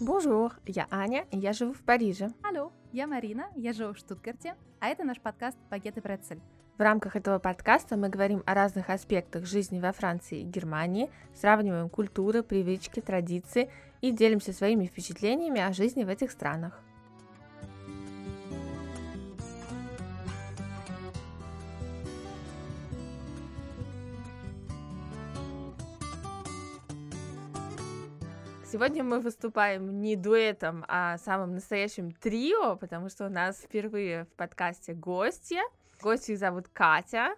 Bonjour, я Аня, и я живу в Париже. Алло, я Марина, я живу в Штутгарте, а это наш подкаст «Багет и Брецель». В рамках этого подкаста мы говорим о разных аспектах жизни во Франции и Германии, сравниваем культуры, привычки, традиции и делимся своими впечатлениями о жизни в этих странах. Сегодня мы выступаем не дуэтом, а самым настоящим трио, потому что у нас впервые в подкасте гостья. Гостью зовут Катя,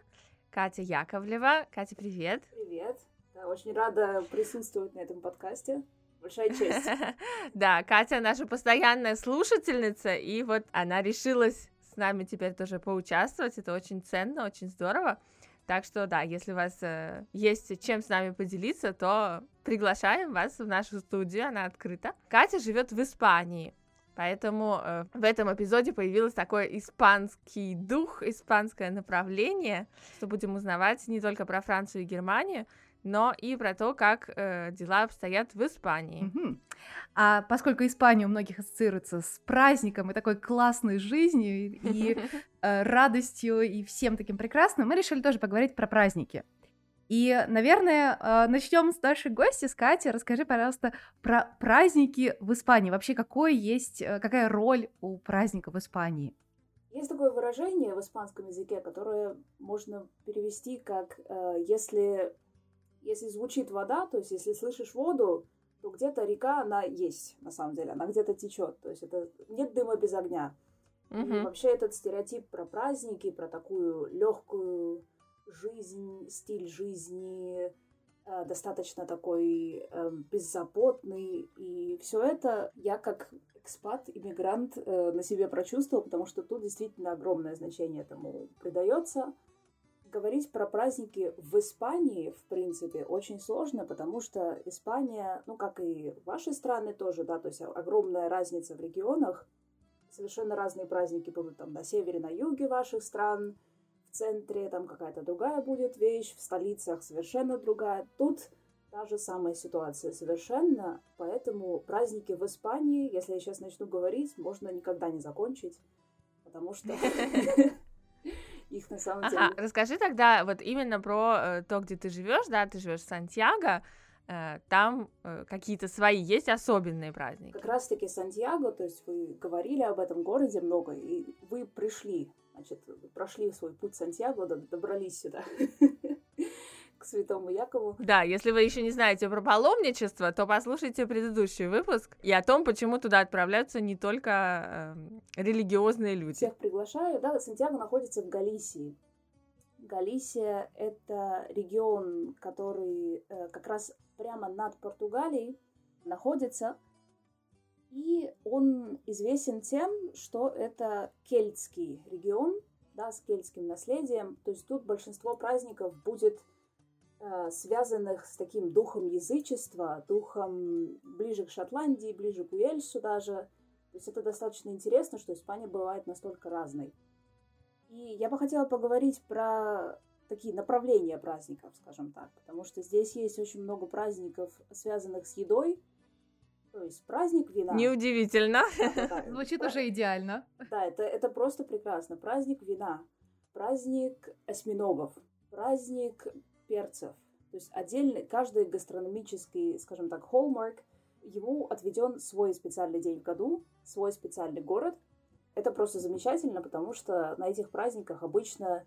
Катя Яковлева. Катя, привет. Привет. Да, очень рада присутствовать на этом подкасте. Большая честь. Да, Катя наша постоянная слушательница, и вот она решилась с нами теперь тоже поучаствовать. Это очень ценно, очень здорово. Так что да, если у вас э, есть чем с нами поделиться, то приглашаем вас в нашу студию, она открыта. Катя живет в Испании, поэтому э, в этом эпизоде появился такой испанский дух, испанское направление, что будем узнавать не только про Францию и Германию, но и про то, как э, дела обстоят в Испании. Угу. А поскольку Испания у многих ассоциируется с праздником и такой классной жизнью и э, радостью и всем таким прекрасным, мы решили тоже поговорить про праздники. И, наверное, э, начнем с нашей гости, с Катей. Расскажи, пожалуйста, про праздники в Испании. Вообще, какой есть, э, какая роль у праздника в Испании? Есть такое выражение в испанском языке, которое можно перевести как если если звучит вода, то есть если слышишь воду, то где-то река, она есть, на самом деле, она где-то течет. То есть это нет дыма без огня. Mm-hmm. И вообще этот стереотип про праздники, про такую легкую жизнь, стиль жизни, э, достаточно такой э, беззаботный. И все это я как экспат, иммигрант э, на себе прочувствовал, потому что тут действительно огромное значение этому придается говорить про праздники в Испании, в принципе, очень сложно, потому что Испания, ну, как и ваши страны тоже, да, то есть огромная разница в регионах. Совершенно разные праздники будут там на севере, на юге ваших стран, в центре там какая-то другая будет вещь, в столицах совершенно другая. Тут та же самая ситуация совершенно, поэтому праздники в Испании, если я сейчас начну говорить, можно никогда не закончить, потому что их на самом деле. Ага, расскажи тогда вот именно про э, то, где ты живешь, да, ты живешь в Сантьяго, э, там э, какие-то свои есть особенные праздники. Как раз-таки Сантьяго, то есть вы говорили об этом городе много, и вы пришли, значит, прошли свой путь Сантьяго, добрались сюда. святому Якову. Да, если вы еще не знаете про паломничество, то послушайте предыдущий выпуск и о том, почему туда отправляются не только э, религиозные люди. Всех приглашаю. Да, Сантьяго находится в Галисии. Галисия — это регион, который э, как раз прямо над Португалией находится, и он известен тем, что это кельтский регион, да, с кельтским наследием. То есть тут большинство праздников будет связанных с таким духом язычества, духом ближе к Шотландии, ближе к Уэльсу даже. То есть это достаточно интересно, что Испания бывает настолько разной. И я бы хотела поговорить про такие направления праздников, скажем так, потому что здесь есть очень много праздников, связанных с едой. То есть праздник вина. Неудивительно. Да, да, Звучит уже идеально. Да, это, это просто прекрасно. Праздник вина, праздник осьминогов, праздник перцев. То есть отдельно каждый гастрономический, скажем так, холмарк, ему отведен свой специальный день в году, свой специальный город. Это просто замечательно, потому что на этих праздниках обычно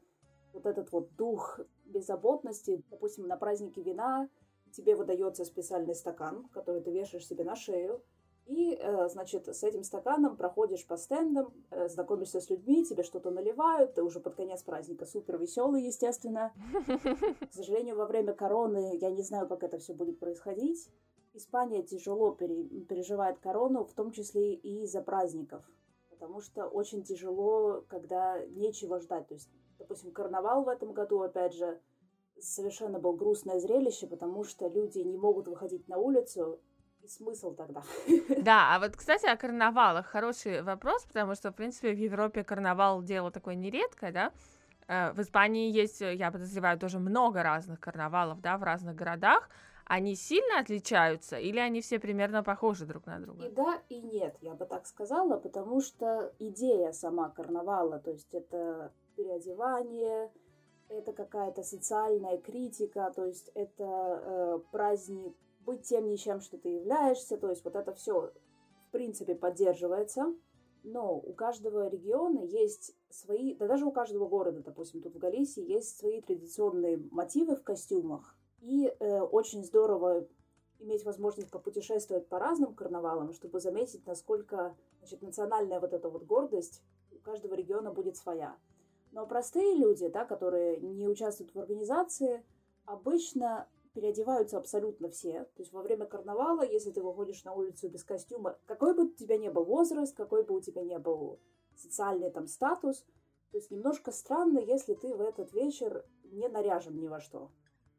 вот этот вот дух беззаботности, допустим, на празднике вина тебе выдается специальный стакан, который ты вешаешь себе на шею, и, э, значит, с этим стаканом проходишь по стендам, э, знакомишься с людьми, тебе что-то наливают, ты уже под конец праздника супер веселый, естественно. К сожалению, во время короны я не знаю, как это все будет происходить. Испания тяжело пере, переживает корону, в том числе и из-за праздников. Потому что очень тяжело, когда нечего ждать. То есть, допустим, карнавал в этом году, опять же, совершенно был грустное зрелище, потому что люди не могут выходить на улицу, смысл тогда? Да, а вот, кстати, о карнавалах хороший вопрос, потому что, в принципе, в Европе карнавал дело такое нередкое, да, э, в Испании есть, я подозреваю, тоже много разных карнавалов, да, в разных городах, они сильно отличаются или они все примерно похожи друг на друга? И да, и нет, я бы так сказала, потому что идея сама карнавала, то есть это переодевание, это какая-то социальная критика, то есть это э, праздник быть тем ничем, что ты являешься, то есть вот это все в принципе поддерживается, но у каждого региона есть свои, да даже у каждого города, допустим, тут в Галисии есть свои традиционные мотивы в костюмах, и э, очень здорово иметь возможность попутешествовать по разным карнавалам, чтобы заметить, насколько значит, национальная вот эта вот гордость у каждого региона будет своя. Но простые люди, да, которые не участвуют в организации, обычно переодеваются абсолютно все. То есть во время карнавала, если ты выходишь на улицу без костюма, какой бы у тебя ни был возраст, какой бы у тебя ни был социальный там статус, то есть немножко странно, если ты в этот вечер не наряжен ни во что.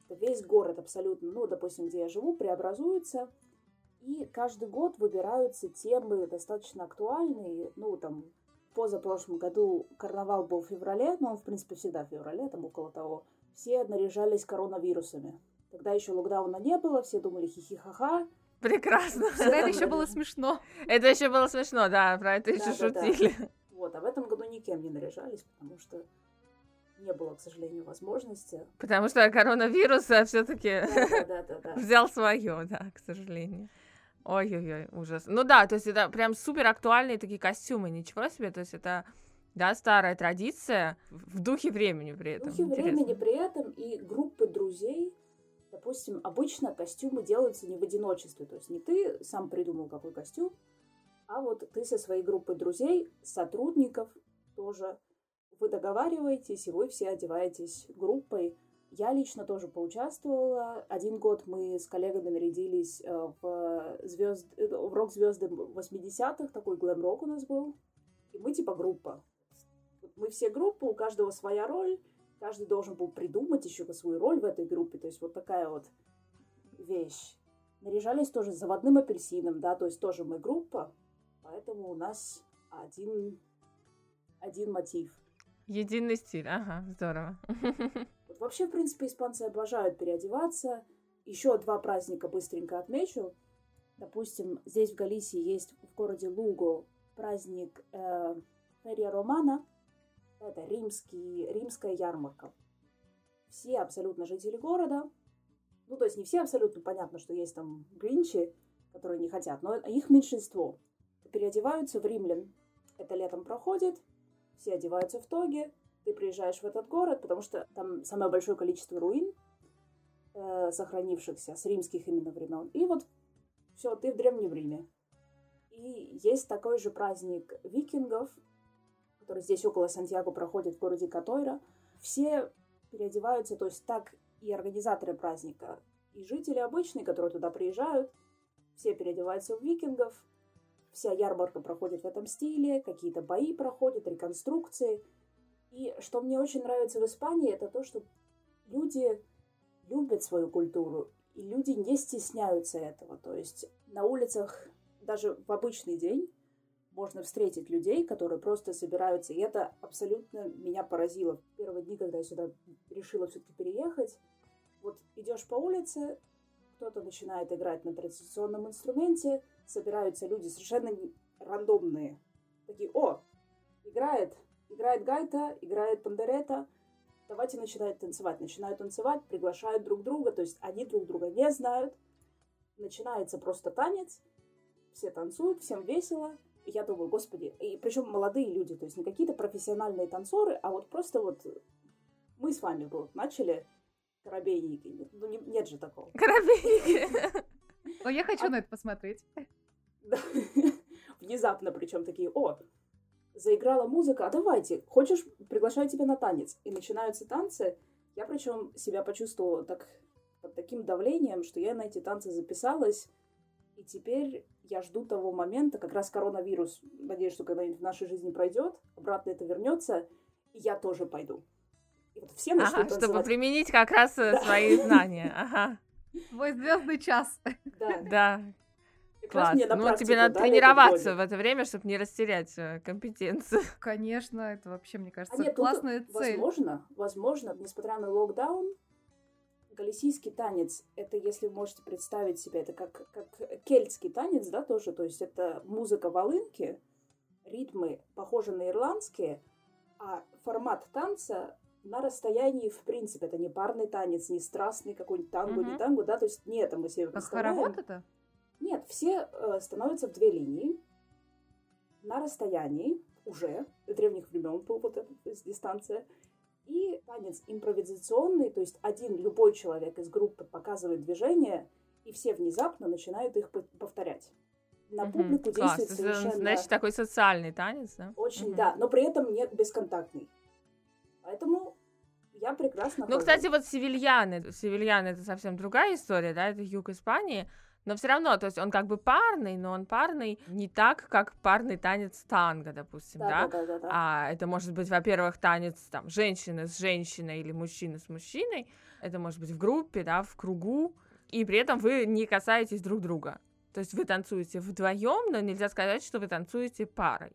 Весь город абсолютно, ну, допустим, где я живу, преобразуется, и каждый год выбираются темы достаточно актуальные. Ну, там, позапрошлом году карнавал был в феврале, но он, в принципе, всегда в феврале, там около того. Все наряжались коронавирусами. Тогда еще локдауна не было, все думали хихихаха. Прекрасно. Это еще было смешно. Это еще было смешно, да, про это еще шутили. Вот, а в этом году никем не наряжались, потому что не было, к сожалению, возможности. Потому что коронавирус все-таки взял свое, да, к сожалению. Ой-ой-ой, ужас. Ну да, то есть это прям супер актуальные такие костюмы, ничего себе, то есть это да, старая традиция в духе времени при этом. В духе Интересно. времени при этом и группы друзей, допустим, обычно костюмы делаются не в одиночестве, то есть не ты сам придумал какой костюм, а вот ты со своей группой друзей, сотрудников тоже, вы договариваетесь, и вы все одеваетесь группой, я лично тоже поучаствовала. Один год мы с коллегами нарядились э, в, звезд... Э, в рок-звезды 80-х, такой глэм-рок у нас был. И мы типа группа. Мы все группа, у каждого своя роль, каждый должен был придумать еще свою роль в этой группе. То есть вот такая вот вещь. Наряжались тоже заводным апельсином, да, то есть тоже мы группа, поэтому у нас один, один мотив. Единый стиль, ага, здорово. Вообще, в принципе, испанцы обожают переодеваться. Еще два праздника быстренько отмечу. Допустим, здесь в Галисии есть в городе Луго праздник э, Ферия Романа. Это римский, римская ярмарка. Все абсолютно жители города, ну, то есть не все абсолютно, понятно, что есть там гринчи, которые не хотят, но их меньшинство. Переодеваются в римлян. Это летом проходит, все одеваются в тоги, ты приезжаешь в этот город, потому что там самое большое количество руин, э, сохранившихся с римских именно времен. И вот все, ты в Древнем Риме. И есть такой же праздник викингов, который здесь около Сантьяго проходит в городе Катойра. Все переодеваются, то есть так и организаторы праздника, и жители обычные, которые туда приезжают, все переодеваются в викингов, вся ярмарка проходит в этом стиле, какие-то бои проходят, реконструкции – и что мне очень нравится в Испании, это то, что люди любят свою культуру, и люди не стесняются этого. То есть на улицах даже в обычный день можно встретить людей, которые просто собираются. И это абсолютно меня поразило. В первые дни, когда я сюда решила все-таки переехать, вот идешь по улице, кто-то начинает играть на традиционном инструменте, собираются люди совершенно рандомные. Такие, о, играет Играет гайта, играет пандерета. Давайте начинают танцевать. Начинают танцевать, приглашают друг друга. То есть они друг друга не знают. Начинается просто танец. Все танцуют, всем весело. Я думаю, господи, и причем молодые люди, то есть не какие-то профессиональные танцоры, а вот просто вот мы с вами вот начали корабейники. Ну, не, нет же такого. Корабейники. О, я хочу на это посмотреть. Внезапно, причем такие, о, заиграла музыка, а давайте, хочешь, приглашаю тебя на танец. И начинаются танцы. Я причем себя почувствовала так, под таким давлением, что я на эти танцы записалась. И теперь я жду того момента, как раз коронавирус, надеюсь, что когда-нибудь в нашей жизни пройдет, обратно это вернется, и я тоже пойду. И вот все ага, танцевать. чтобы применить как раз э, да. свои знания. Ага. Твой звездный час. Да. да. Класс. Мне на ну, тебе надо тренироваться в это время, чтобы не растерять э, компетенцию. Конечно, это вообще, мне кажется, а нет, классная цель. Возможно, возможно, несмотря на локдаун, колесийский танец, это, если вы можете представить себе, это как, как кельтский танец, да, тоже, то есть это музыка волынки, ритмы похожи на ирландские, а формат танца на расстоянии, в принципе, это не парный танец, не страстный какой-нибудь танго, mm-hmm. не танго, да, то есть не это мы себе как хоровод это? Нет, все э, становятся в две линии на расстоянии уже, древних времен был вот эта дистанция, и танец импровизационный, то есть один любой человек из группы показывает движение, и все внезапно начинают их повторять. На угу, публику класс. действует совершенно... Значит, такой социальный танец, да? Очень, угу. да, но при этом не бесконтактный. Поэтому я прекрасно Ну, хожу. кстати, вот севильяны, севильяны это совсем другая история, да, это юг Испании, но все равно, то есть он как бы парный, но он парный не так, как парный танец танго, допустим, да? Да, да, да, да. А это может быть, во-первых, танец там женщины с женщиной или мужчины с мужчиной. Это может быть в группе, да, в кругу. И при этом вы не касаетесь друг друга. То есть вы танцуете вдвоем, но нельзя сказать, что вы танцуете парой.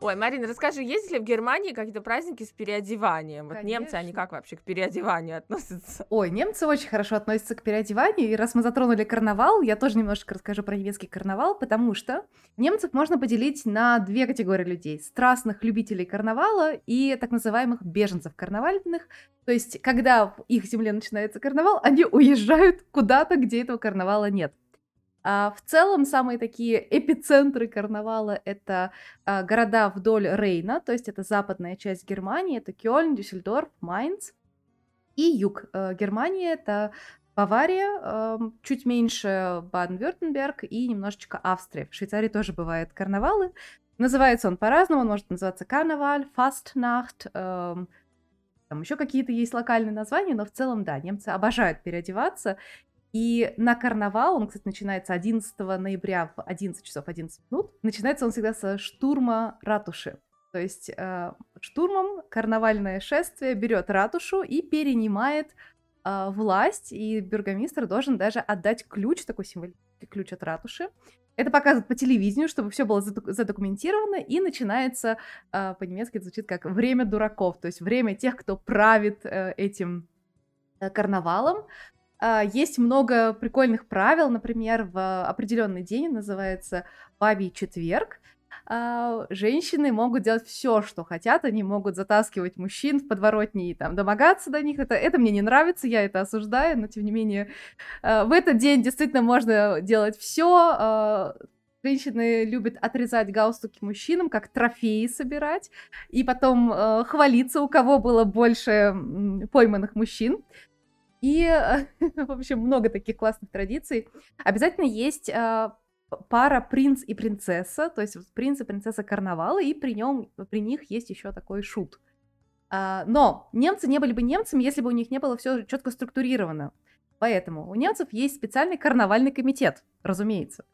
Ой, Марина, расскажи, есть ли в Германии какие-то праздники с переодеванием? Вот немцы, они как вообще к переодеванию относятся? Ой, немцы очень хорошо относятся к переодеванию, и раз мы затронули карнавал, я тоже немножко расскажу про немецкий карнавал, потому что немцев можно поделить на две категории людей. Страстных любителей карнавала и так называемых беженцев карнавальных. То есть, когда в их земле начинается карнавал, они уезжают куда-то, где этого карнавала нет. А в целом самые такие эпицентры карнавала это а, города вдоль Рейна, то есть это западная часть Германии, это Кёльн, Дюссельдорф, Майнц. И юг э, Германии это Бавария, э, чуть меньше Баден-Вюртемберг и немножечко Австрия. В Швейцарии тоже бывают карнавалы. Называется он по-разному, он может называться карнаваль, фастнахт, там еще какие-то есть локальные названия, но в целом, да, немцы обожают переодеваться, и на карнавал, он, кстати, начинается 11 ноября в 11 часов 11 минут. Начинается он всегда со штурма ратуши. То есть э, штурмом карнавальное шествие берет ратушу и перенимает э, власть, и бургомистр должен даже отдать ключ, такой символический ключ от ратуши. Это показывают по телевидению, чтобы все было задокументировано, и начинается, э, по-немецки это звучит как «время дураков», то есть время тех, кто правит э, этим э, карнавалом. А, есть много прикольных правил, например, в определенный день называется Бабий четверг. А, женщины могут делать все, что хотят, они могут затаскивать мужчин в подворотни и там домогаться до них. Это, это мне не нравится, я это осуждаю, но тем не менее а, в этот день действительно можно делать все. Женщины любят отрезать галстуки мужчинам, как трофеи собирать, и потом э, хвалиться, у кого было больше пойманных мужчин. И, в общем, много таких классных традиций. Обязательно есть э, пара принц и принцесса, то есть принц и принцесса карнавала, и при нем, при них есть еще такой шут. А, но немцы не были бы немцами, если бы у них не было все четко структурировано. Поэтому у немцев есть специальный карнавальный комитет, разумеется,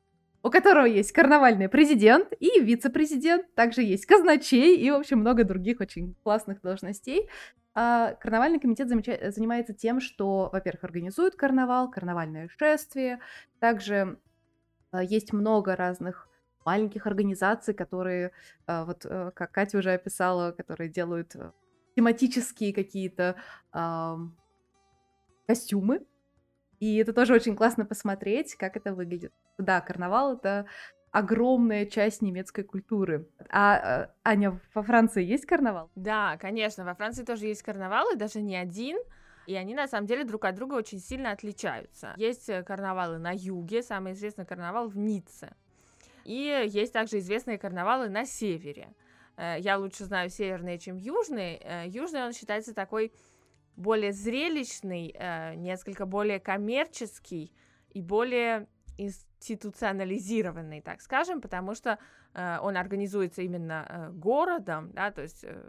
у которого есть карнавальный президент и вице-президент, также есть казначей и, в общем, много других очень классных должностей. А карнавальный комитет замеча- занимается тем, что, во-первых, организует карнавал, карнавальное шествие. Также а, есть много разных маленьких организаций, которые, а, вот а, как Катя уже описала, которые делают э, тематические какие-то а, костюмы. И это тоже очень классно посмотреть, как это выглядит. Да, карнавал это огромная часть немецкой культуры. А, э, Аня, во Франции есть карнавал? Да, конечно, во Франции тоже есть карнавал, и даже не один. И они на самом деле друг от друга очень сильно отличаются. Есть э, карнавалы на юге, самый известный карнавал в Ницце. И есть также известные карнавалы на севере. Э, я лучше знаю северные, чем южный. Южный он считается такой более зрелищный, несколько более коммерческий и более институционализированный, так скажем, потому что э, он организуется именно э, городом, да, то есть э,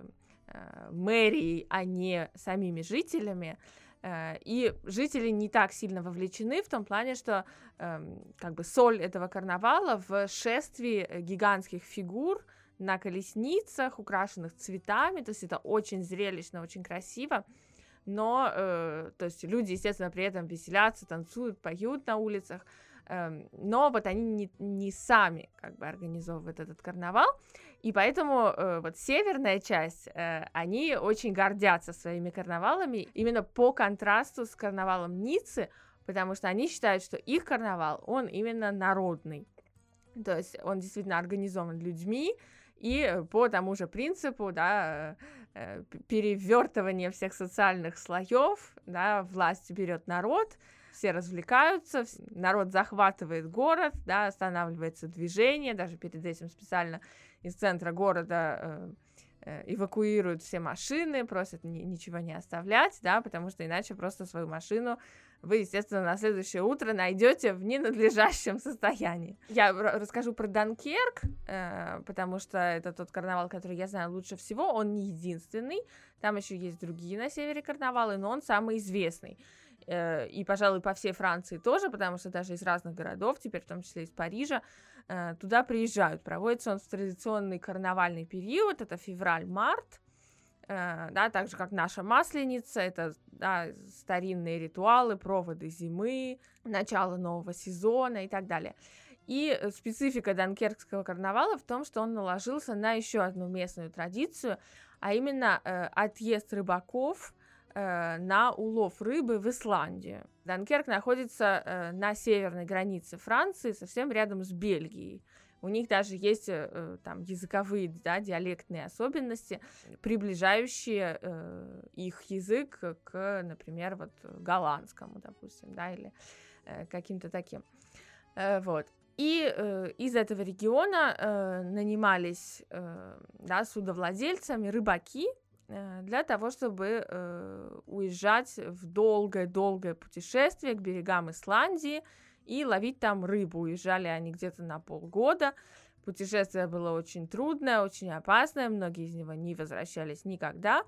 э, мэрией, а не самими жителями. Э, и жители не так сильно вовлечены в том плане, что э, как бы соль этого карнавала в шествии гигантских фигур на колесницах, украшенных цветами, то есть это очень зрелищно, очень красиво. Но, э, то есть люди, естественно, при этом веселятся, танцуют, поют на улицах, но вот они не, не сами как бы организовывают этот карнавал, и поэтому э, вот северная часть, э, они очень гордятся своими карнавалами именно по контрасту с карнавалом Ниццы, потому что они считают, что их карнавал, он именно народный, то есть он действительно организован людьми, и по тому же принципу, да, э, перевертывания всех социальных слоев, да, власть берет народ, все развлекаются, народ захватывает город, да, останавливается движение, даже перед этим специально из центра города э, э, эвакуируют все машины, просят ни, ничего не оставлять, да, потому что иначе просто свою машину вы, естественно, на следующее утро найдете в ненадлежащем состоянии. Я расскажу про Данкерк, э, потому что это тот карнавал, который я знаю лучше всего. Он не единственный, там еще есть другие на севере карнавалы, но он самый известный. Э, и, пожалуй, по всей Франции тоже, потому что даже из разных городов, теперь в том числе из Парижа, э, туда приезжают. Проводится он в традиционный карнавальный период, это февраль-март, э, да, так же, как наша Масленица, это да, старинные ритуалы, проводы зимы, начало нового сезона и так далее. И специфика Данкеркского карнавала в том, что он наложился на еще одну местную традицию, а именно э, отъезд рыбаков э, на улов рыбы в Исландии. Данкерк находится э, на северной границе Франции, совсем рядом с Бельгией. У них даже есть э, там языковые, да, диалектные особенности, приближающие э, их язык к, например, вот голландскому, допустим, да, или э, каким-то таким. Э, вот. И э, из этого региона э, нанимались э, да, судовладельцами рыбаки, Э, для того, чтобы э, уезжать в долгое-долгое путешествие к берегам Исландии и ловить там рыбу. Уезжали они где-то на полгода. Путешествие было очень трудное, очень опасное, многие из него не возвращались никогда.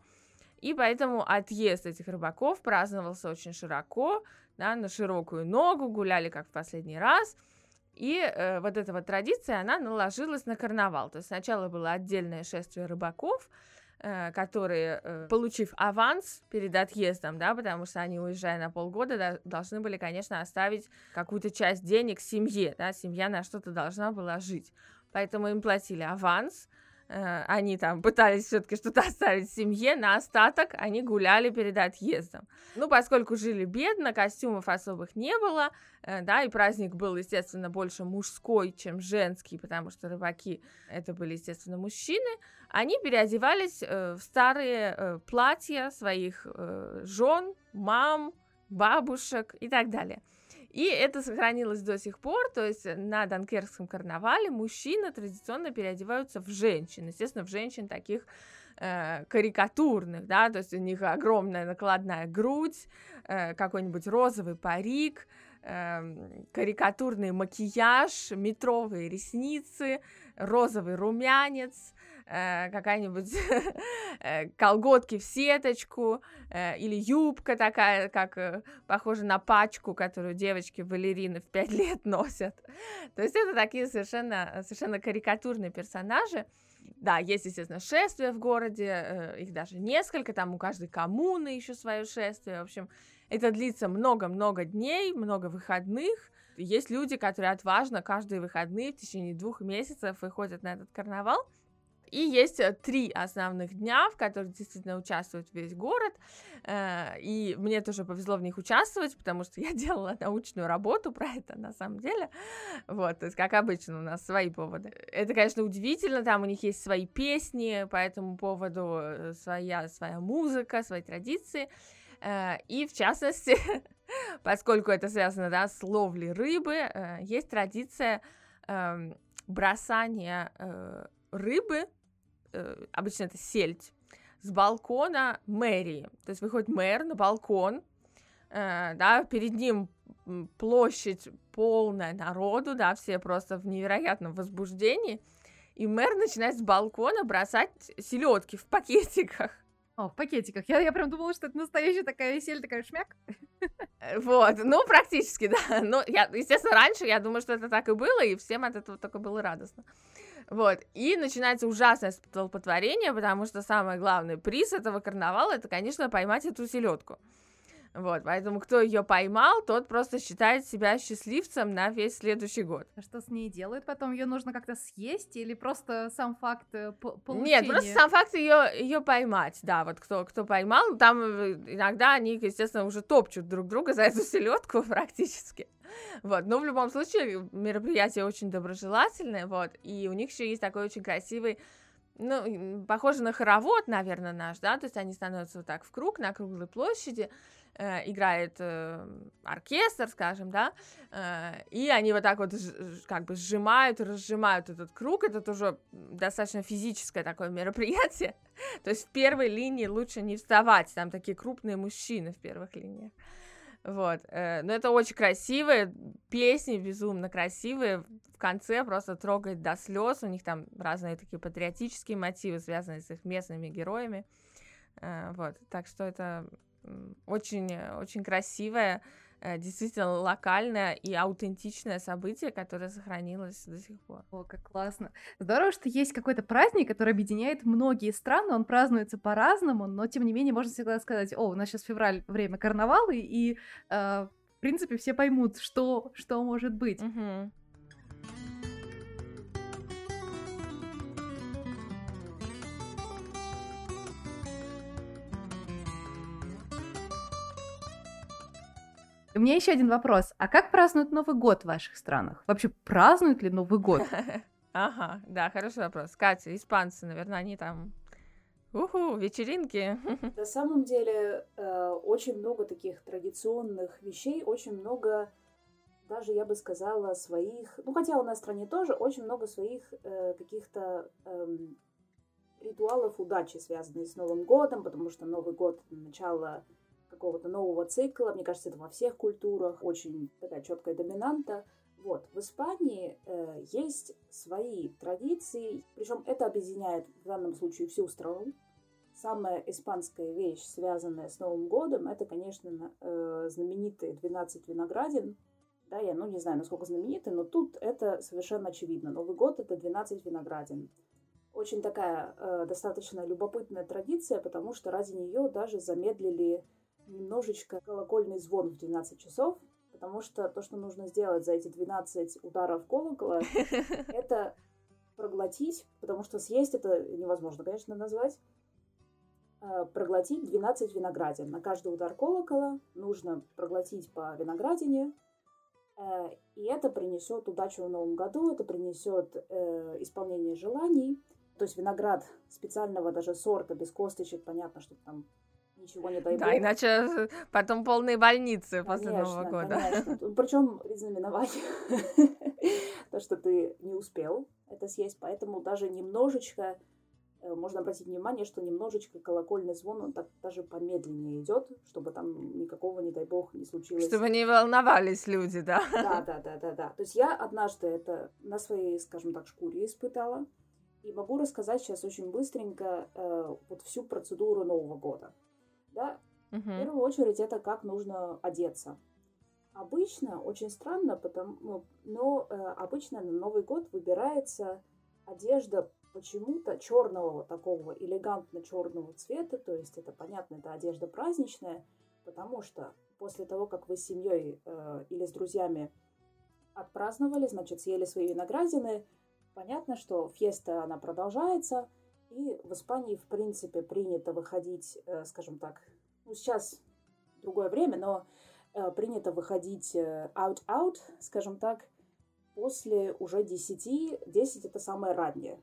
И поэтому отъезд этих рыбаков праздновался очень широко, да, на широкую ногу, гуляли как в последний раз. И э, вот эта вот традиция, она наложилась на карнавал. То есть сначала было отдельное шествие рыбаков, Э, которые, э, получив аванс перед отъездом, да, потому что они, уезжая на полгода, должны были, конечно, оставить какую-то часть денег семье, да, семья на что-то должна была жить. Поэтому им платили аванс, Э, они там пытались все-таки что-то оставить семье, на остаток они гуляли перед отъездом. Ну, поскольку жили бедно, костюмов особых не было, э, да, и праздник был, естественно, больше мужской, чем женский, потому что рыбаки это были, естественно, мужчины, они переодевались э, в старые платья своих жен, мам, бабушек и так далее. И это сохранилось до сих пор, то есть на Данкерском карнавале мужчины традиционно переодеваются в женщин, естественно, в женщин таких э, карикатурных, да, то есть у них огромная накладная грудь, э, какой-нибудь розовый парик, э, карикатурный макияж, метровые ресницы, розовый румянец, э, какая-нибудь э, колготки в сеточку э, или юбка такая, как э, похожа на пачку, которую девочки-балерины в пять лет носят. То есть это такие совершенно, совершенно карикатурные персонажи. Да, есть, естественно, шествия в городе, их даже несколько, там у каждой коммуны еще свое шествие. В общем, это длится много-много дней, много выходных. Есть люди, которые отважно каждые выходные в течение двух месяцев выходят на этот карнавал. И есть э, три основных дня, в которых действительно участвует весь город. Э, и мне тоже повезло в них участвовать, потому что я делала научную работу про это на самом деле. Вот, то есть, как обычно, у нас свои поводы. Это, конечно, удивительно, там у них есть свои песни по этому поводу, э, своя, своя музыка, свои традиции. И, в частности, поскольку это связано да, с ловлей рыбы, есть традиция эм, бросания рыбы э, обычно это сельдь, с балкона мэрии. То есть выходит мэр на балкон, э, да, перед ним площадь полная народу, да, все просто в невероятном возбуждении, и мэр начинает с балкона бросать селедки в пакетиках. О, в пакетиках. Я, я прям думала, что это настоящая такая веселье, такая шмяк. Э, вот, ну, практически, да. Ну, я, естественно, раньше я думаю, что это так и было, и всем от этого только было радостно. Вот, и начинается ужасное столпотворение, потому что самый главный приз этого карнавала, это, конечно, поймать эту селедку. Вот, поэтому кто ее поймал, тот просто считает себя счастливцем на весь следующий год. А что с ней делают потом? Ее нужно как-то съесть или просто сам факт э, получения? Нет, просто сам факт ее ее поймать, да, вот кто кто поймал, там э, иногда они, естественно, уже топчут друг друга за эту селедку практически. Вот, но в любом случае мероприятие очень доброжелательное, вот, и у них еще есть такой очень красивый ну, похоже на хоровод, наверное, наш, да, то есть они становятся вот так в круг на круглой площади, играет э, оркестр, скажем, да, э, и они вот так вот как бы сжимают, разжимают этот круг, это тоже достаточно физическое такое мероприятие, то есть в первой линии лучше не вставать, там такие крупные мужчины в первых линиях. Вот. Э, но это очень красивые песни, безумно красивые. В конце просто трогает до слез. У них там разные такие патриотические мотивы, связанные с их местными героями. Э, вот. Так что это очень, очень красивая Э, действительно локальное и аутентичное событие, которое сохранилось до сих пор. О, как классно. Здорово, что есть какой-то праздник, который объединяет многие страны, он празднуется по-разному, но тем не менее можно всегда сказать, о, у нас сейчас февраль, время карнавала, и, э, в принципе, все поймут, что, что может быть. Угу. У меня еще один вопрос. А как празднуют Новый год в ваших странах? Вообще празднуют ли Новый год? Ага, да, хороший вопрос. Катя, испанцы, наверное, они там Уху, вечеринки. На самом деле э, очень много таких традиционных вещей, очень много, даже я бы сказала, своих, ну хотя у нас в стране тоже очень много своих э, каких-то э, ритуалов удачи, связанных с Новым годом, потому что Новый год начало какого-то нового цикла. Мне кажется, это во всех культурах очень такая четкая доминанта. Вот, в Испании э, есть свои традиции, причем это объединяет в данном случае всю страну. Самая испанская вещь, связанная с Новым годом, это, конечно, э, знаменитые 12 виноградин. Да, я, ну, не знаю, насколько знаменитые, но тут это совершенно очевидно. Новый год — это 12 виноградин. Очень такая э, достаточно любопытная традиция, потому что ради нее даже замедлили немножечко колокольный звон в 12 часов, потому что то, что нужно сделать за эти 12 ударов колокола, это проглотить, потому что съесть это невозможно, конечно, назвать, э, проглотить 12 виноградин. На каждый удар колокола нужно проглотить по виноградине, э, и это принесет удачу в новом году, это принесет э, исполнение желаний. То есть виноград специального даже сорта, без косточек, понятно, что там ничего не дай Да, иначе потом полные больницы после Нового года. Причем предзнаменовать то, что ты не успел это съесть, поэтому даже немножечко э, можно обратить внимание, что немножечко колокольный звон, он так даже помедленнее идет, чтобы там никакого, не дай бог, не случилось. Чтобы не волновались люди, да? Да, да, да, да, да. То есть я однажды это на своей, скажем так, шкуре испытала. И могу рассказать сейчас очень быстренько э, вот всю процедуру Нового года. Да? Угу. В первую очередь это как нужно одеться. Обычно, очень странно, потому, ну, но э, обычно на Новый год выбирается одежда почему-то черного такого элегантно черного цвета, то есть это понятно, это одежда праздничная, потому что после того, как вы с семьей э, или с друзьями отпраздновали, значит, съели свои виноградины, понятно, что феста, она продолжается, и в Испании, в принципе, принято выходить, э, скажем так, ну, сейчас другое время, но э, принято выходить out-out, э, скажем так, после уже 10. 10 это самое раннее.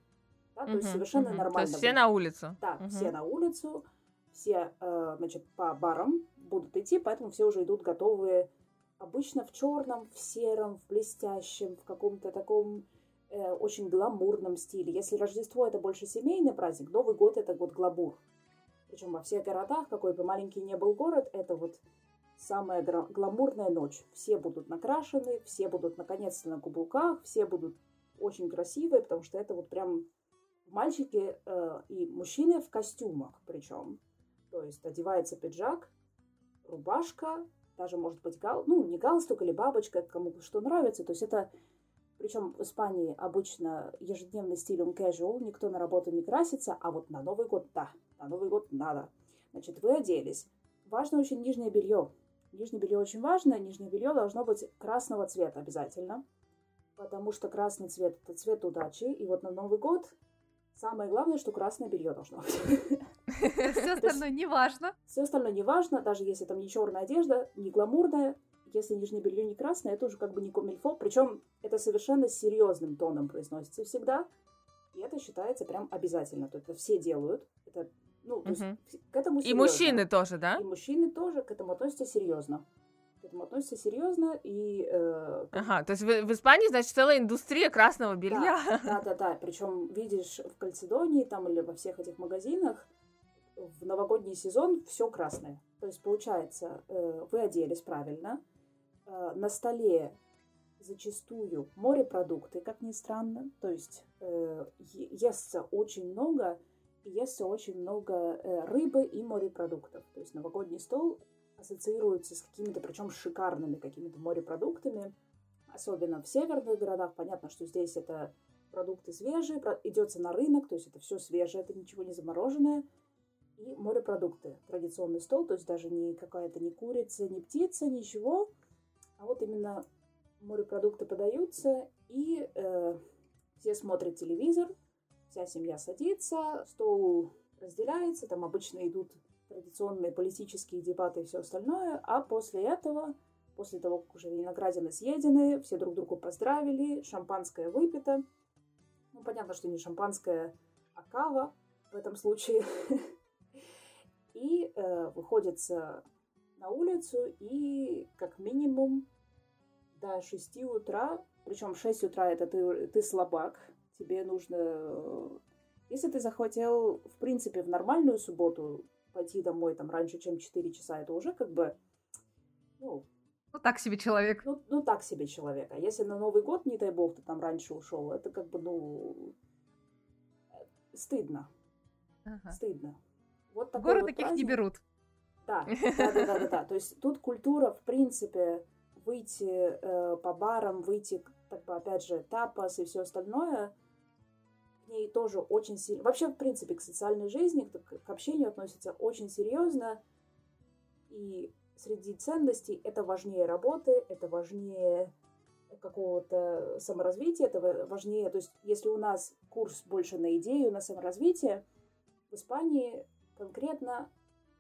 Да? То uh-huh, есть совершенно uh-huh. нормально. То есть все на улицу. Да, uh-huh. все на улицу, все, значит, по барам будут идти, поэтому все уже идут готовые обычно в черном, в сером, в блестящем, в каком-то таком э, очень гламурном стиле. Если Рождество это больше семейный праздник, Новый год это вот гламур. Причем во всех городах, какой бы маленький ни был город, это вот самая гламурная ночь. Все будут накрашены, все будут наконец-то на каблуках, все будут очень красивые, потому что это вот прям мальчики э, и мужчины в костюмах причем. То есть одевается пиджак, рубашка, даже может быть гал, ну не галстук или бабочка, кому что нравится. То есть это причем в Испании обычно ежедневный стиль он casual, никто на работу не красится, а вот на Новый год, да, на Новый год надо. Значит, вы оделись, важно очень нижнее белье. Нижнее белье очень важно. Нижнее белье должно быть красного цвета обязательно. Потому что красный цвет это цвет удачи. И вот на Новый год самое главное, что красное белье должно быть. Все остальное не важно. Все остальное не важно, даже если там не черная одежда, не гламурная. Если нижнее белье не красное, это уже как бы не комильфо. Причем это совершенно серьезным тоном произносится всегда. И это считается прям обязательно. То это все делают. Это, ну, то есть к этому серьезно. И мужчины тоже, да? И мужчины тоже к этому относятся серьезно. К этому относятся серьезно и... Э, ага, то есть в, в Испании, значит, целая индустрия красного белья. Да, да, да, да. Причем видишь в Кальцидонии там или во всех этих магазинах в новогодний сезон все красное. То есть, получается, э, вы оделись правильно, на столе зачастую морепродукты, как ни странно. То есть э, естся очень много, естся очень много э, рыбы и морепродуктов. То есть новогодний стол ассоциируется с какими-то, причем шикарными какими-то морепродуктами. Особенно в северных городах. Понятно, что здесь это продукты свежие, идется на рынок, то есть это все свежее, это ничего не замороженное. И морепродукты, традиционный стол, то есть даже не какая-то не курица, не птица, ничего, а вот именно морепродукты подаются, и э, все смотрят телевизор, вся семья садится, стол разделяется, там обычно идут традиционные политические дебаты и все остальное, а после этого, после того, как уже виноградины съедены, все друг другу поздравили, шампанское выпито. Ну, понятно, что не шампанское, а кава в этом случае. И э, выходится на улицу и как минимум до 6 утра, причем 6 утра это ты, ты слабак, тебе нужно... Э, если ты захотел, в принципе, в нормальную субботу пойти домой там раньше, чем 4 часа, это уже как бы, ну... Ну, так себе человек. Ну, ну, так себе человек. А если на Новый год, не дай бог, ты там раньше ушел, это как бы, ну, стыдно. Ага. Стыдно. Вот такой Горы вот таких праздник. не берут. Да, да, да, да, да. То есть тут культура, в принципе, выйти э, по барам, выйти, так бы, опять же, тапас и все остальное, к ней тоже очень сильно... Вообще, в принципе, к социальной жизни, к, к общению относится очень серьезно. И среди ценностей это важнее работы, это важнее какого-то саморазвития, это важнее... То есть, если у нас курс больше на идею, на саморазвитие, в Испании конкретно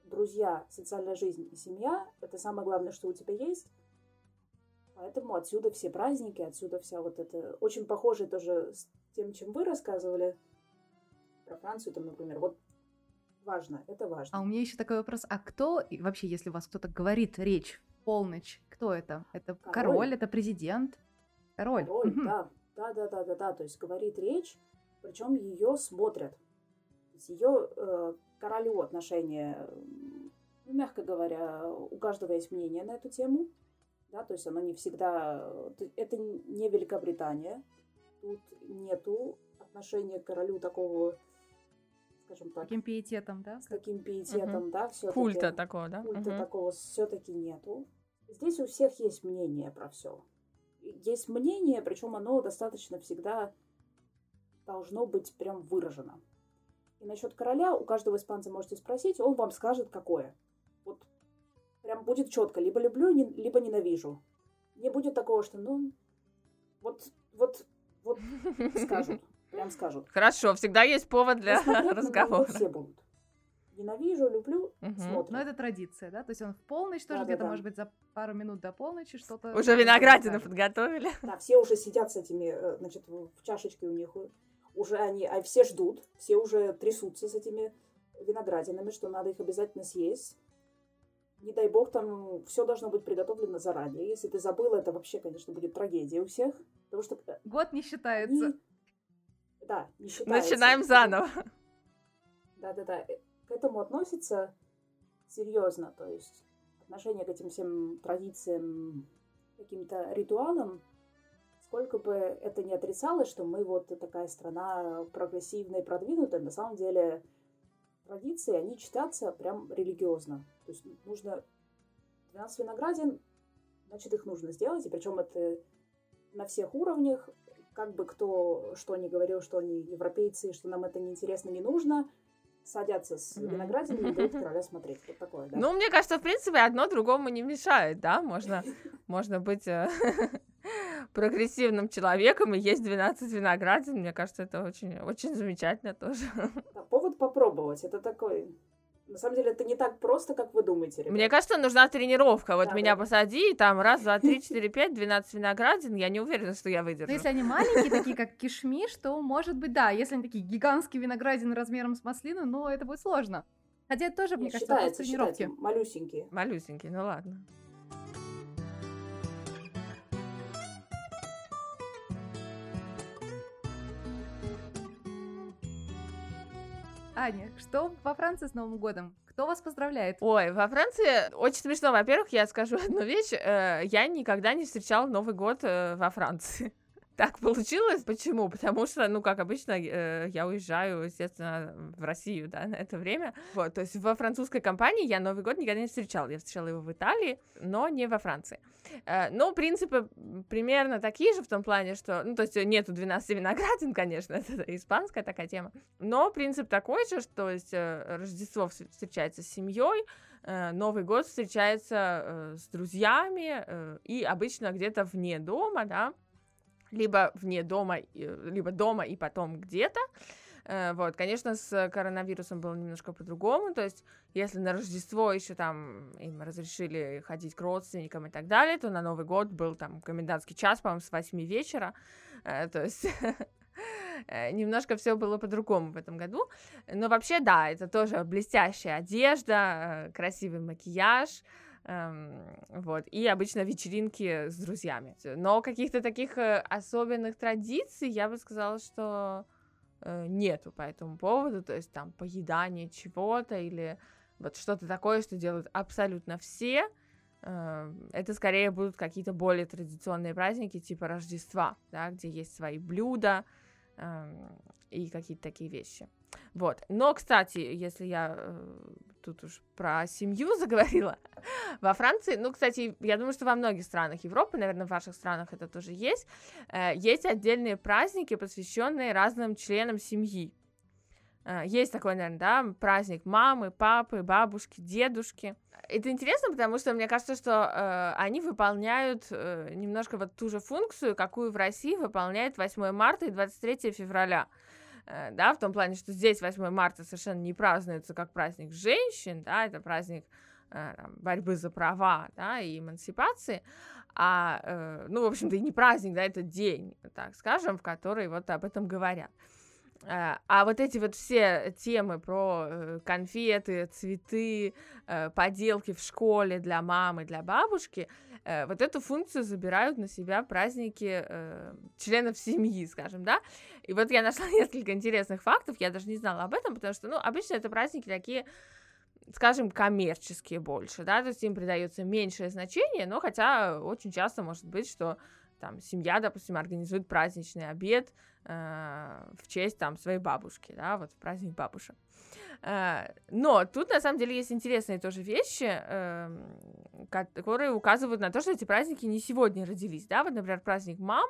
друзья, социальная жизнь и семья – это самое главное, что у тебя есть. Поэтому отсюда все праздники, отсюда вся вот это... Очень похоже тоже с тем, чем вы рассказывали про Францию, там, например. Вот важно, это важно. А у меня еще такой вопрос. А кто, вообще, если у вас кто-то говорит речь в полночь, кто это? Это король, король это президент? Король. Король, да. Да, да, да, да, да. То есть говорит речь, причем ее смотрят. Ее э, королю отношение, ну, мягко говоря, у каждого есть мнение на эту тему да, то есть оно не всегда... Это не Великобритания, тут нету отношения к королю такого, скажем так... Таким пиететом, да? С таким пиететом, угу. да, все Культа такого, да? Культа угу. такого все-таки нету. Здесь у всех есть мнение про все. Есть мнение, причем оно достаточно всегда должно быть прям выражено. И насчет короля у каждого испанца можете спросить, он вам скажет, какое. Вот прям будет четко, либо люблю, либо ненавижу. Не будет такого, что, ну, вот, вот, вот скажут, прям скажут. Хорошо, всегда есть повод для разговора. Все будут. Ненавижу, люблю, угу. смотрим. Но это традиция, да? То есть он в полночь тоже да, где-то, да, может быть, за пару минут до полночи что-то... Уже виноградину подготовили. Да, все уже сидят с этими, э, значит, в чашечке у них уже они, а все ждут, все уже трясутся с этими виноградинами, что надо их обязательно съесть не дай бог, там все должно быть приготовлено заранее. Если ты забыл, это вообще, конечно, будет трагедия у всех. Потому что... Э, Год не считается. Не... Да, не считается. Начинаем заново. Да-да-да. Э, к этому относится серьезно. То есть отношение к этим всем традициям, каким-то ритуалам, сколько бы это ни отрицалось, что мы вот такая страна прогрессивная и продвинутая, на самом деле традиции, они читаются прям религиозно. То есть нужно 12 виноградин, значит, их нужно сделать, и причем это на всех уровнях, как бы кто что ни говорил, что они европейцы, что нам это неинтересно, не нужно, садятся с виноградинами и дают короля смотреть. Вот такое, да? Ну, мне кажется, в принципе, одно другому не мешает, да? Можно, можно быть э, прогрессивным человеком и есть 12 виноградин. Мне кажется, это очень, очень замечательно тоже. Да, повод попробовать. Это такой на самом деле это не так просто, как вы думаете. Ребят. Мне кажется, нужна тренировка. Вот Да, меня да. посади, и там раз, два, три, четыре, пять, 12 виноградин. Я не уверена, что я Но выдержу. если они маленькие, такие как кишмиш, то может быть, да. Если они такие гигантские виноградины размером с маслину, ну, это будет сложно. Хотя это тоже, мне Не, кажется, считается, тренировки. малюсенькие. Малюсенький, ну ладно. Аня, что во Франции с Новым годом? Кто вас поздравляет? Ой, во Франции очень смешно. Во-первых, я скажу одну вещь. э, Я никогда не встречала Новый год э, во Франции. Так получилось. Почему? Потому что, ну, как обычно, э, я уезжаю, естественно, в Россию, да, на это время. Вот, то есть во французской компании я Новый год никогда не встречала. Я встречала его в Италии, но не во Франции. Э, Но принципы примерно такие же в том плане, что, ну, то есть нету 12 виноградин, конечно, это испанская такая тема. Но принцип такой же, что то есть э, Рождество вс- встречается с семьей, Новый год встречается с друзьями и обычно где-то вне дома, да, либо вне дома, э, либо дома и потом где-то. Э, Вот, конечно, с коронавирусом было немножко по-другому, то есть если на Рождество еще там им разрешили ходить к родственникам и так далее, то на Новый год был там комендантский час, по-моему, с 8 вечера, Э, то есть немножко все было по-другому в этом году. Но вообще, да, это тоже блестящая одежда, красивый макияж, эм, вот, и обычно вечеринки с друзьями. Но каких-то таких э, особенных традиций, я бы сказала, что э, нету по этому поводу, то есть там поедание чего-то или вот что-то такое, что делают абсолютно все. Э, Это скорее будут какие-то более традиционные праздники, типа Рождества, да, где есть свои блюда эм, и какие-то такие вещи. Вот. Но, кстати, если я э, тут уж про семью заговорила, во Франции, ну, кстати, я думаю, что во многих странах Европы, наверное, в ваших странах это тоже есть, э, есть отдельные праздники, посвященные разным членам семьи. Э, Есть такой, наверное, да, праздник мамы, папы, бабушки, дедушки. Это интересно, потому что мне кажется, что э, они выполняют э, немножко вот ту же функцию, какую в России выполняет 8 марта и 23 февраля. Э, да, в том плане, что здесь 8 марта совершенно не празднуется как праздник женщин, да, это праздник э, борьбы за права, да, и эмансипации, а, э, ну, в общем-то, и не праздник, да, это день, так скажем, в который вот об этом говорят. А вот эти вот все темы про конфеты, цветы, поделки в школе для мамы, для бабушки, вот эту функцию забирают на себя праздники э, членов семьи, скажем, да. И вот я нашла несколько интересных фактов, я даже не знала об этом, потому что, ну, обычно это праздники такие, скажем, коммерческие больше, да, то есть им придается меньшее значение, но хотя очень часто может быть, что там семья, допустим, организует праздничный обед э, в честь там своей бабушки, да, вот в праздник бабушек. Э, но тут на самом деле есть интересные тоже вещи, эм, которые указывают на то, что эти праздники не сегодня родились, да, вот, например, праздник мам,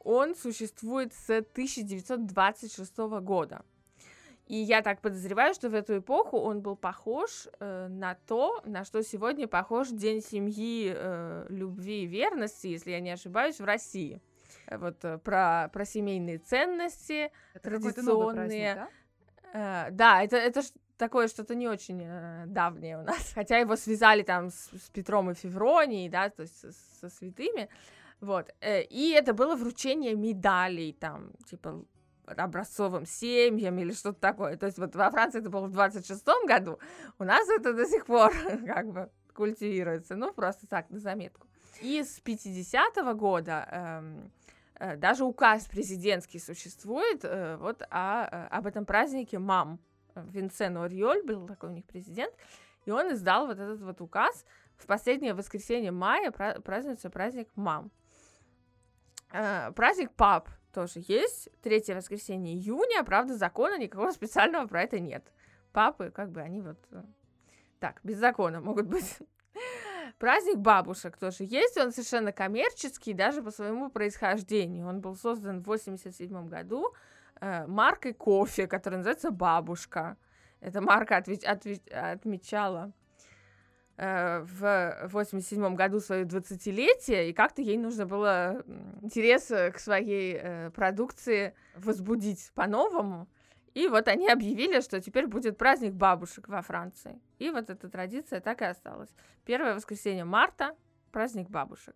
он существует с 1926 года. И я так подозреваю, что в эту эпоху он был похож э, на то, на что сегодня похож День семьи, э, любви и верности, если я не ошибаюсь, в России. Э, Вот э, про, про семейные ценности. Это традиционные. праздник, да? Э, да, это, это ж такое что-то не очень э, давнее у нас. Хотя его связали там с, с Петром и Февронией, да, то есть со, со святыми. Вот. Э, и это было вручение медалей, там, типа, образцовым семьям или что-то такое. То есть вот во Франции это было в 26-м году, у нас это до сих пор как бы культивируется, ну, просто так, на заметку. И с 50-го года эм, э, даже указ президентский существует э, вот о, э, об этом празднике мам. Винсен Ориоль был такой у них президент, и он издал вот этот вот указ. В последнее воскресенье мая пра- празднуется праздник мам. Э, праздник пап тоже есть. Третье воскресенье июня, правда, закона никакого специального про это нет. Папы, как бы, они вот э, так, без закона могут быть. Праздник бабушек тоже есть, он совершенно коммерческий, даже по своему происхождению. Он был создан в 87 году э, маркой кофе, которая называется «Бабушка». эта марка отвеч- отвеч- отмечала в 87 году свое 20-летие, и как-то ей нужно было интерес э, к своей э, продукции возбудить по-новому. И вот они объявили, что теперь будет праздник бабушек во Франции. И вот эта традиция так и осталась. Первое воскресенье марта – праздник бабушек.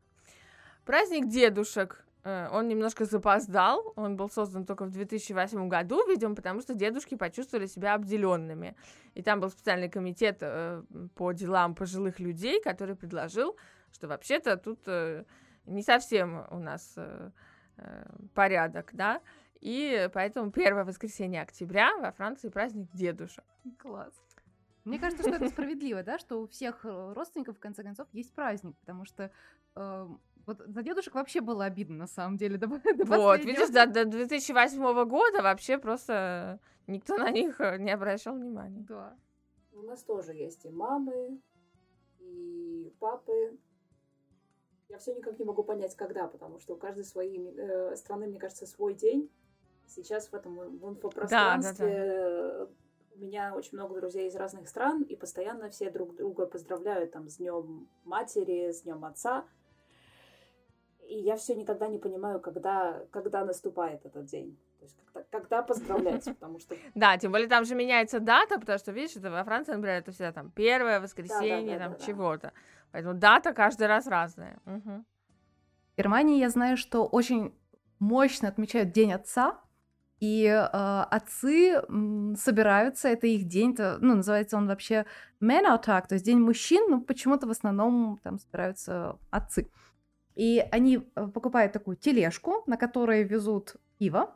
Праздник дедушек Э, он немножко запоздал, он был создан только в 2008 году, видимо, потому что дедушки почувствовали себя обделенными. И там был специальный комитет э, по делам пожилых людей, который предложил, что вообще-то тут э, не совсем у нас порядок, да, и поэтому первое воскресенье октября во Франции праздник дедушек. Класс. Мне кажется, что это справедливо, да, что у всех родственников, в конце концов, есть праздник, потому что вот за дедушек вообще было обидно, на самом деле. До, до вот, видишь, до, до 2008 года вообще просто никто на них э, не обращал внимания. Да. У нас тоже есть и мамы, и папы. Я все никак не могу понять, когда, потому что у каждой своей э, страны, мне кажется, свой день. Сейчас в этом в инфопространстве да, да, да. у меня очень много друзей из разных стран, и постоянно все друг друга поздравляют там с днем матери, с днем отца и я все никогда не понимаю, когда, когда наступает этот день. То есть когда, когда поздравлять, потому что... Да, тем более там же меняется дата, потому что, видишь, это во Франции, например, это всегда там первое воскресенье, там чего-то. Поэтому дата каждый раз разная. В Германии я знаю, что очень мощно отмечают День Отца, и э, отцы собираются, это их день, то, ну, называется он вообще Männertag, то есть День мужчин, но почему-то в основном там собираются отцы. И они э, покупают такую тележку, на которой везут пиво,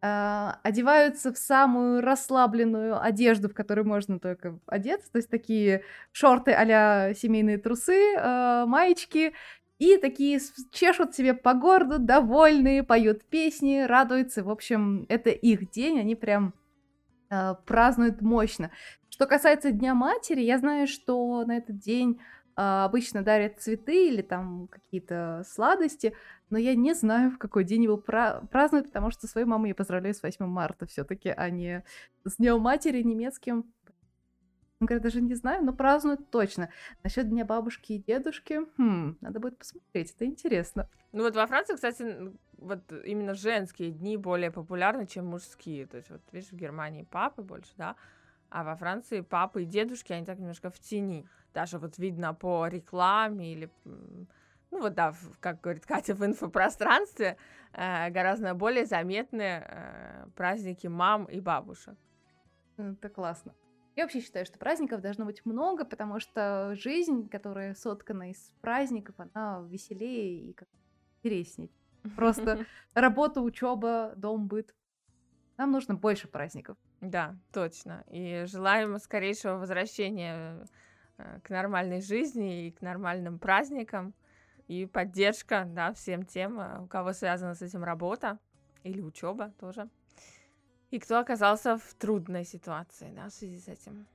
э, одеваются в самую расслабленную одежду, в которой можно только одеться, то есть такие шорты а семейные трусы, э, маечки, и такие чешут себе по городу, довольные, поют песни, радуются. В общем, это их день, они прям э, празднуют мощно. Что касается Дня матери, я знаю, что на этот день а, обычно дарят цветы или там какие-то сладости, но я не знаю, в какой день его пра- празднуют, потому что свою маму я поздравляю с 8 марта все-таки, а не с Днем матери немецким. Говорит, даже не знаю, но празднуют точно. Насчет Дня бабушки и дедушки, хм, надо будет посмотреть, это интересно. Ну вот во Франции, кстати, вот именно женские дни более популярны, чем мужские. То есть вот, видишь, в Германии папы больше, да, а во Франции папы и дедушки, они так немножко в тени даже вот видно по рекламе или ну вот да, как говорит Катя, в инфопространстве э, гораздо более заметны э, праздники мам и бабушек. Это классно. Я вообще считаю, что праздников должно быть много, потому что жизнь, которая соткана из праздников, она веселее и как интереснее. Просто работа, учеба, дом, быт. Нам нужно больше праздников. Да, точно. И желаем скорейшего возвращения Э, к нормальной жизни и к нормальным праздникам. И поддержка, да, всем тем, э, у кого связана с этим работа или учеба тоже. И кто оказался в трудной ситуации, да, в связи с этим.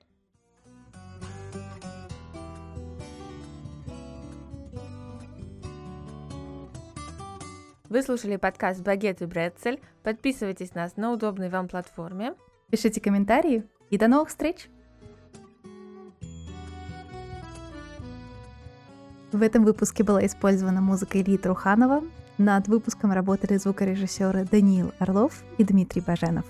Вы слушали подкаст «Багет и Брецель». Подписывайтесь на нас на удобной вам платформе. Пишите комментарии и до новых встреч! В этом выпуске была использована музыка Ильи Труханова. Над выпуском работали звукорежиссеры Даниил Орлов и Дмитрий Баженов.